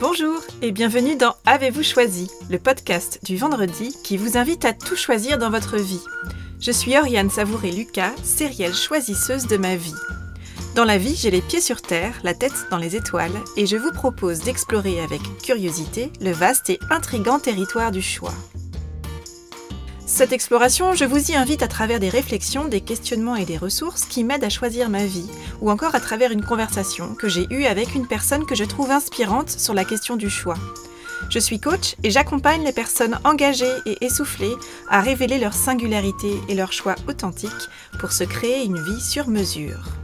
Bonjour et bienvenue dans Avez-vous choisi, le podcast du vendredi qui vous invite à tout choisir dans votre vie. Je suis Oriane Savouré-Lucas, sérielle choisisseuse de ma vie. Dans la vie, j'ai les pieds sur terre, la tête dans les étoiles, et je vous propose d'explorer avec curiosité le vaste et intrigant territoire du choix. Cette exploration, je vous y invite à travers des réflexions, des questionnements et des ressources qui m'aident à choisir ma vie, ou encore à travers une conversation que j'ai eue avec une personne que je trouve inspirante sur la question du choix. Je suis coach et j'accompagne les personnes engagées et essoufflées à révéler leur singularité et leur choix authentique pour se créer une vie sur mesure.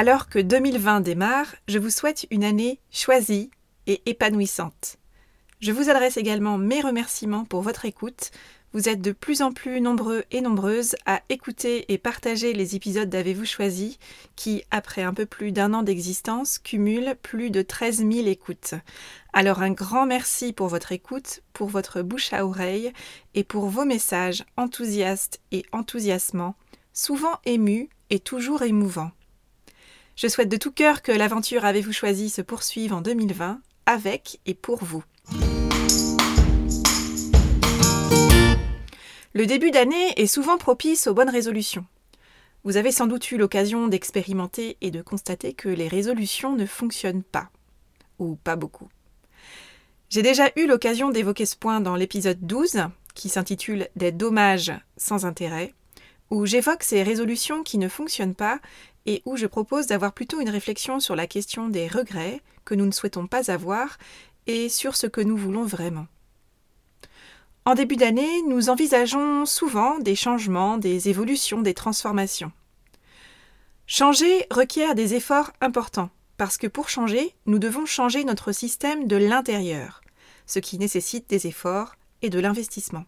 Alors que 2020 démarre, je vous souhaite une année choisie et épanouissante. Je vous adresse également mes remerciements pour votre écoute. Vous êtes de plus en plus nombreux et nombreuses à écouter et partager les épisodes d'Avez-vous choisi qui, après un peu plus d'un an d'existence, cumulent plus de 13 000 écoutes. Alors un grand merci pour votre écoute, pour votre bouche à oreille et pour vos messages enthousiastes et enthousiasmants, souvent émus et toujours émouvants. Je souhaite de tout cœur que l'aventure Avez-vous choisi se poursuive en 2020 avec et pour vous. Le début d'année est souvent propice aux bonnes résolutions. Vous avez sans doute eu l'occasion d'expérimenter et de constater que les résolutions ne fonctionnent pas, ou pas beaucoup. J'ai déjà eu l'occasion d'évoquer ce point dans l'épisode 12, qui s'intitule Des dommages sans intérêt, où j'évoque ces résolutions qui ne fonctionnent pas et où je propose d'avoir plutôt une réflexion sur la question des regrets que nous ne souhaitons pas avoir et sur ce que nous voulons vraiment. En début d'année, nous envisageons souvent des changements, des évolutions, des transformations. Changer requiert des efforts importants, parce que pour changer, nous devons changer notre système de l'intérieur, ce qui nécessite des efforts et de l'investissement.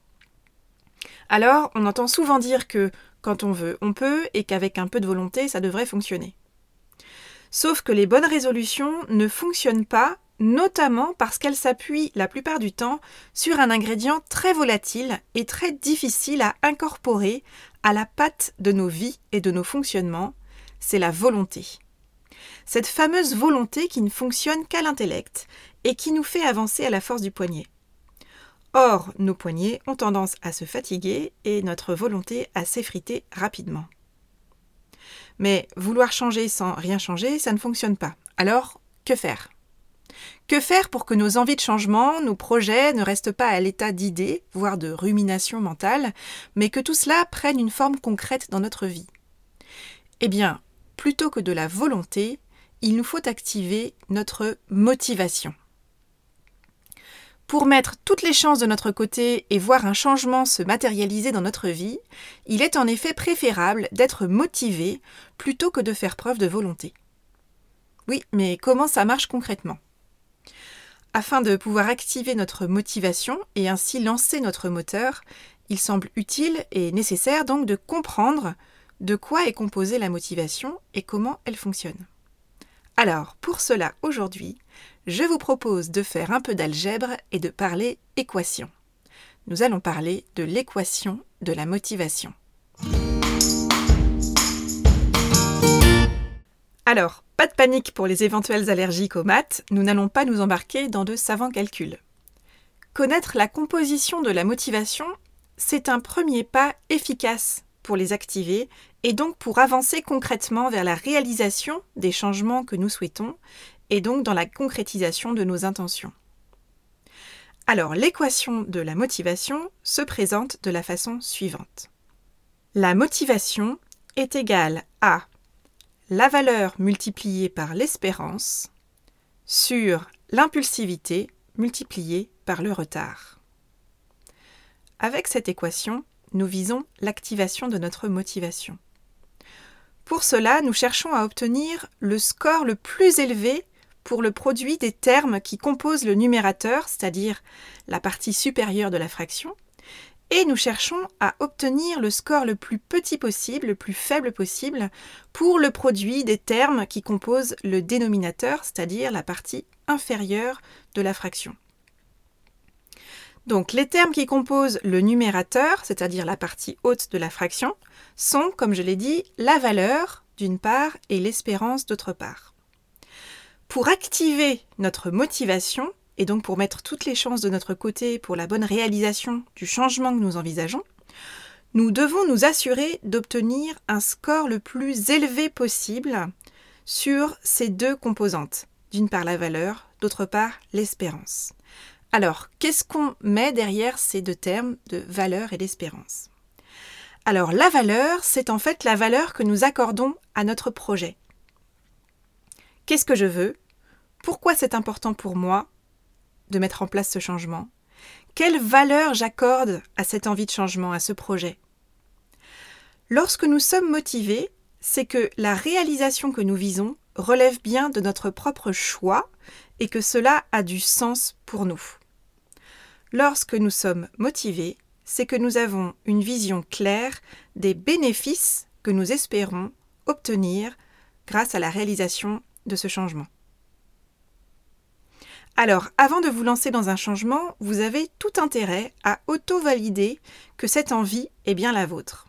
Alors, on entend souvent dire que quand on veut, on peut, et qu'avec un peu de volonté, ça devrait fonctionner. Sauf que les bonnes résolutions ne fonctionnent pas, notamment parce qu'elles s'appuient la plupart du temps sur un ingrédient très volatile et très difficile à incorporer à la pâte de nos vies et de nos fonctionnements, c'est la volonté. Cette fameuse volonté qui ne fonctionne qu'à l'intellect et qui nous fait avancer à la force du poignet. Or, nos poignets ont tendance à se fatiguer et notre volonté à s'effriter rapidement. Mais vouloir changer sans rien changer, ça ne fonctionne pas. Alors, que faire? Que faire pour que nos envies de changement, nos projets ne restent pas à l'état d'idées, voire de rumination mentale, mais que tout cela prenne une forme concrète dans notre vie? Eh bien, plutôt que de la volonté, il nous faut activer notre motivation. Pour mettre toutes les chances de notre côté et voir un changement se matérialiser dans notre vie, il est en effet préférable d'être motivé plutôt que de faire preuve de volonté. Oui, mais comment ça marche concrètement? Afin de pouvoir activer notre motivation et ainsi lancer notre moteur, il semble utile et nécessaire donc de comprendre de quoi est composée la motivation et comment elle fonctionne. Alors, pour cela, aujourd'hui, je vous propose de faire un peu d'algèbre et de parler équation. Nous allons parler de l'équation de la motivation. Alors, pas de panique pour les éventuels allergiques aux maths, nous n'allons pas nous embarquer dans de savants calculs. Connaître la composition de la motivation, c'est un premier pas efficace pour les activer et donc pour avancer concrètement vers la réalisation des changements que nous souhaitons et donc dans la concrétisation de nos intentions. Alors l'équation de la motivation se présente de la façon suivante. La motivation est égale à la valeur multipliée par l'espérance sur l'impulsivité multipliée par le retard. Avec cette équation, nous visons l'activation de notre motivation. Pour cela, nous cherchons à obtenir le score le plus élevé pour le produit des termes qui composent le numérateur, c'est-à-dire la partie supérieure de la fraction, et nous cherchons à obtenir le score le plus petit possible, le plus faible possible, pour le produit des termes qui composent le dénominateur, c'est-à-dire la partie inférieure de la fraction. Donc les termes qui composent le numérateur, c'est-à-dire la partie haute de la fraction, sont, comme je l'ai dit, la valeur d'une part et l'espérance d'autre part. Pour activer notre motivation, et donc pour mettre toutes les chances de notre côté pour la bonne réalisation du changement que nous envisageons, nous devons nous assurer d'obtenir un score le plus élevé possible sur ces deux composantes. D'une part la valeur, d'autre part l'espérance. Alors, qu'est-ce qu'on met derrière ces deux termes de valeur et d'espérance? Alors, la valeur, c'est en fait la valeur que nous accordons à notre projet. Qu'est-ce que je veux? Pourquoi c'est important pour moi de mettre en place ce changement? Quelle valeur j'accorde à cette envie de changement, à ce projet? Lorsque nous sommes motivés, c'est que la réalisation que nous visons relève bien de notre propre choix et que cela a du sens pour nous. Lorsque nous sommes motivés, c'est que nous avons une vision claire des bénéfices que nous espérons obtenir grâce à la réalisation de ce changement. Alors, avant de vous lancer dans un changement, vous avez tout intérêt à auto-valider que cette envie est bien la vôtre.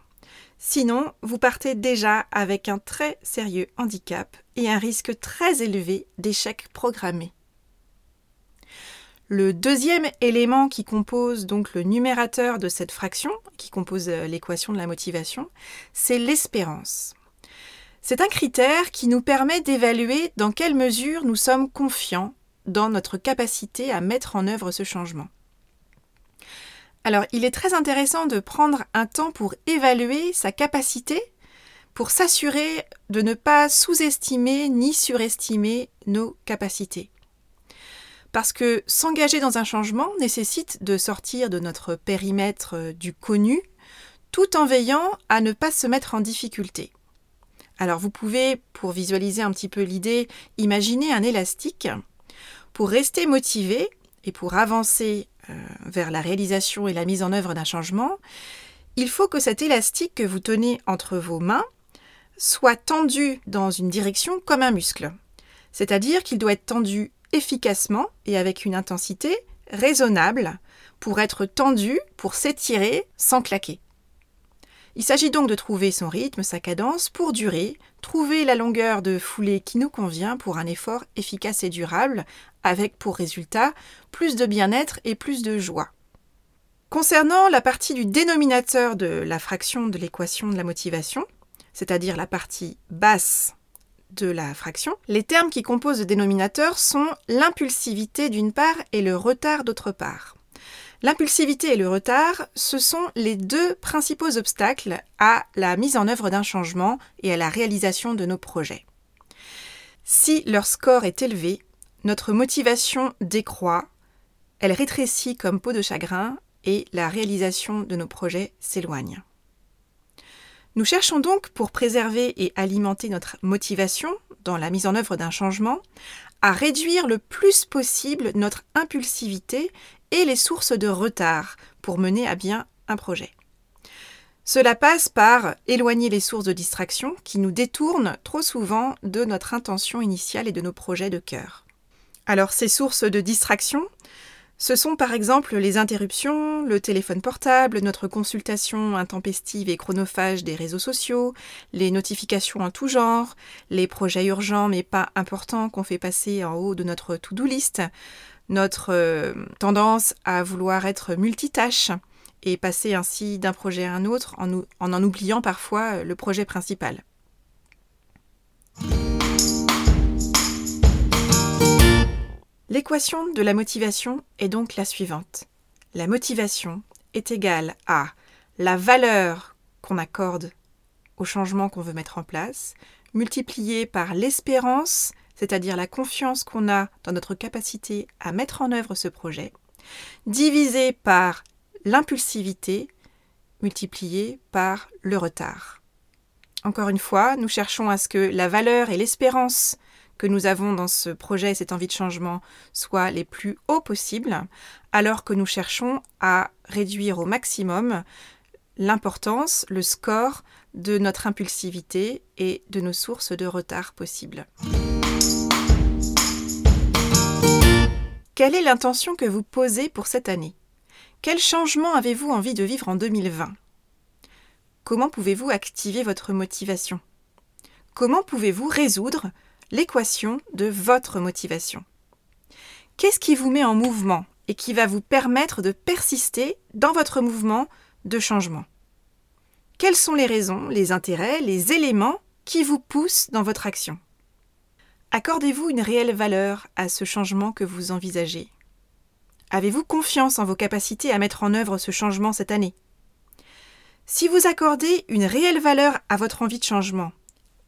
Sinon, vous partez déjà avec un très sérieux handicap et un risque très élevé d'échec programmé. Le deuxième élément qui compose donc le numérateur de cette fraction, qui compose euh, l'équation de la motivation, c'est l'espérance. C'est un critère qui nous permet d'évaluer dans quelle mesure nous sommes confiants dans notre capacité à mettre en œuvre ce changement. Alors, il est très intéressant de prendre un temps pour évaluer sa capacité, pour s'assurer de ne pas sous-estimer ni surestimer nos capacités. Parce que s'engager dans un changement nécessite de sortir de notre périmètre euh, du connu, tout en veillant à ne pas se mettre en difficulté. Alors vous pouvez, pour visualiser un petit peu l'idée, imaginer un élastique. Pour rester motivé et pour avancer euh, vers la réalisation et la mise en œuvre d'un changement, il faut que cet élastique que vous tenez entre vos mains soit tendu dans une direction comme un muscle. C'est-à-dire qu'il doit être tendu efficacement et avec une intensité raisonnable pour être tendu, pour s'étirer sans claquer. Il s'agit donc de trouver son rythme, sa cadence pour durer, trouver la longueur de foulée qui nous convient pour un effort efficace et durable, avec pour résultat plus de bien-être et plus de joie. Concernant la partie du dénominateur de la fraction de l'équation de la motivation, c'est-à-dire la partie basse de la fraction, les termes qui composent le dénominateur sont l'impulsivité d'une part et le retard d'autre part. L'impulsivité et le retard, ce sont les deux principaux obstacles à la mise en œuvre d'un changement et à la réalisation de nos projets. Si leur score est élevé, notre motivation décroît, elle rétrécit comme peau de chagrin et la réalisation de nos projets s'éloigne. Nous cherchons donc, pour préserver et alimenter notre motivation dans la mise en œuvre d'un changement, à réduire le plus possible notre impulsivité et les sources de retard pour mener à bien un projet. Cela passe par éloigner les sources de distraction qui nous détournent trop souvent de notre intention initiale et de nos projets de cœur. Alors ces sources de distraction, ce sont par exemple les interruptions, le téléphone portable, notre consultation intempestive et chronophage des réseaux sociaux, les notifications en tout genre, les projets urgents mais pas importants qu'on fait passer en haut de notre to-do list, notre euh, tendance à vouloir être multitâche et passer ainsi d'un projet à un autre en, en oubliant parfois euh, le projet principal. L'équation de la motivation est donc la suivante. La motivation est égale à la valeur qu'on accorde au changement qu'on veut mettre en place, multipliée par l'espérance, c'est-à-dire la confiance qu'on a dans notre capacité à mettre en œuvre ce projet, divisée par l'impulsivité, multipliée par le retard. Encore une fois, nous cherchons à ce que la valeur et l'espérance que nous avons dans ce projet et cette envie de changement soient les plus hauts possibles, alors que nous cherchons à réduire au maximum l'importance, le score de notre impulsivité et de nos sources de retard possibles. Quelle est l'intention que vous posez pour cette année? Quel changement avez-vous envie de vivre en 2020 Comment pouvez-vous activer votre motivation? Comment pouvez-vous résoudre l'équation de votre motivation? Qu'est-ce qui vous met en mouvement et qui va vous permettre de persister dans votre mouvement de changement? Quelles sont les raisons, les intérêts, les éléments qui vous poussent dans votre action? Accordez-vous une réelle valeur à ce changement que vous envisagez? Avez-vous confiance en vos capacités à mettre en œuvre ce changement cette année? Si vous accordez une réelle valeur à votre envie de changement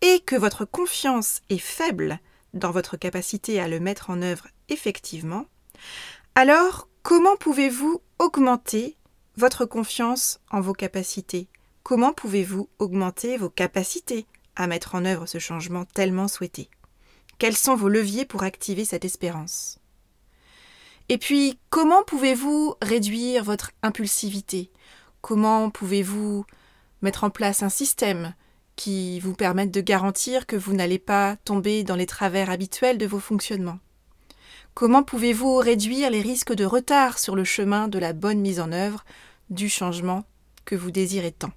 et que votre confiance est faible dans votre capacité à le mettre en œuvre effectivement, alors comment pouvez-vous augmenter votre confiance en vos capacités? Comment pouvez-vous augmenter vos capacités à mettre en œuvre ce changement tellement souhaité? Quels sont vos leviers pour activer cette espérance? Et puis, comment pouvez-vous réduire votre impulsivité? Comment pouvez-vous mettre en place un système qui vous permette de garantir que vous n'allez pas tomber dans les travers habituels de vos fonctionnements? Comment pouvez-vous réduire les risques de retard sur le chemin de la bonne mise en œuvre du changement que vous désirez tant?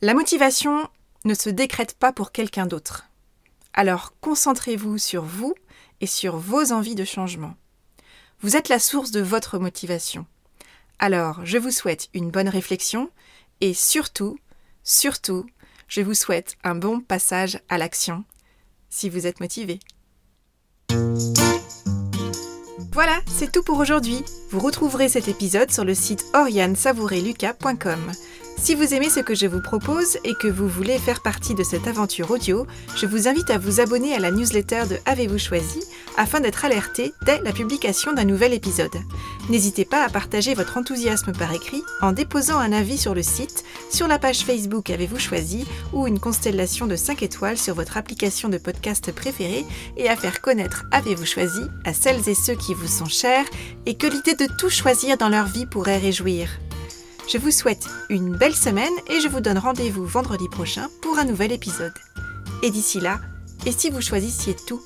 La motivation ne se décrète pas pour quelqu'un d'autre. Alors concentrez-vous sur vous et sur vos envies de changement. Vous êtes la source de votre motivation. Alors, je vous souhaite une bonne réflexion et surtout, surtout, je vous souhaite un bon passage à l'action si vous êtes motivé. Voilà, c'est tout pour aujourd'hui. Vous retrouverez cet épisode sur le site oriansavoureluca.com. Si vous aimez ce que je vous propose et que vous voulez faire partie de cette aventure audio, je vous invite à vous abonner à la newsletter de Avez-vous choisi afin d'être alerté dès la publication d'un nouvel épisode. N'hésitez pas à partager votre enthousiasme par écrit en déposant un avis sur le site, sur la page Facebook Avez-vous choisi ou une constellation de 5 étoiles sur votre application de podcast préférée et à faire connaître Avez-vous choisi à celles et ceux qui vous sont chers et que l'idée de tout choisir dans leur vie pourrait réjouir. Je vous souhaite une belle semaine et je vous donne rendez-vous vendredi prochain pour un nouvel épisode. Et d'ici là, et si vous choisissiez tout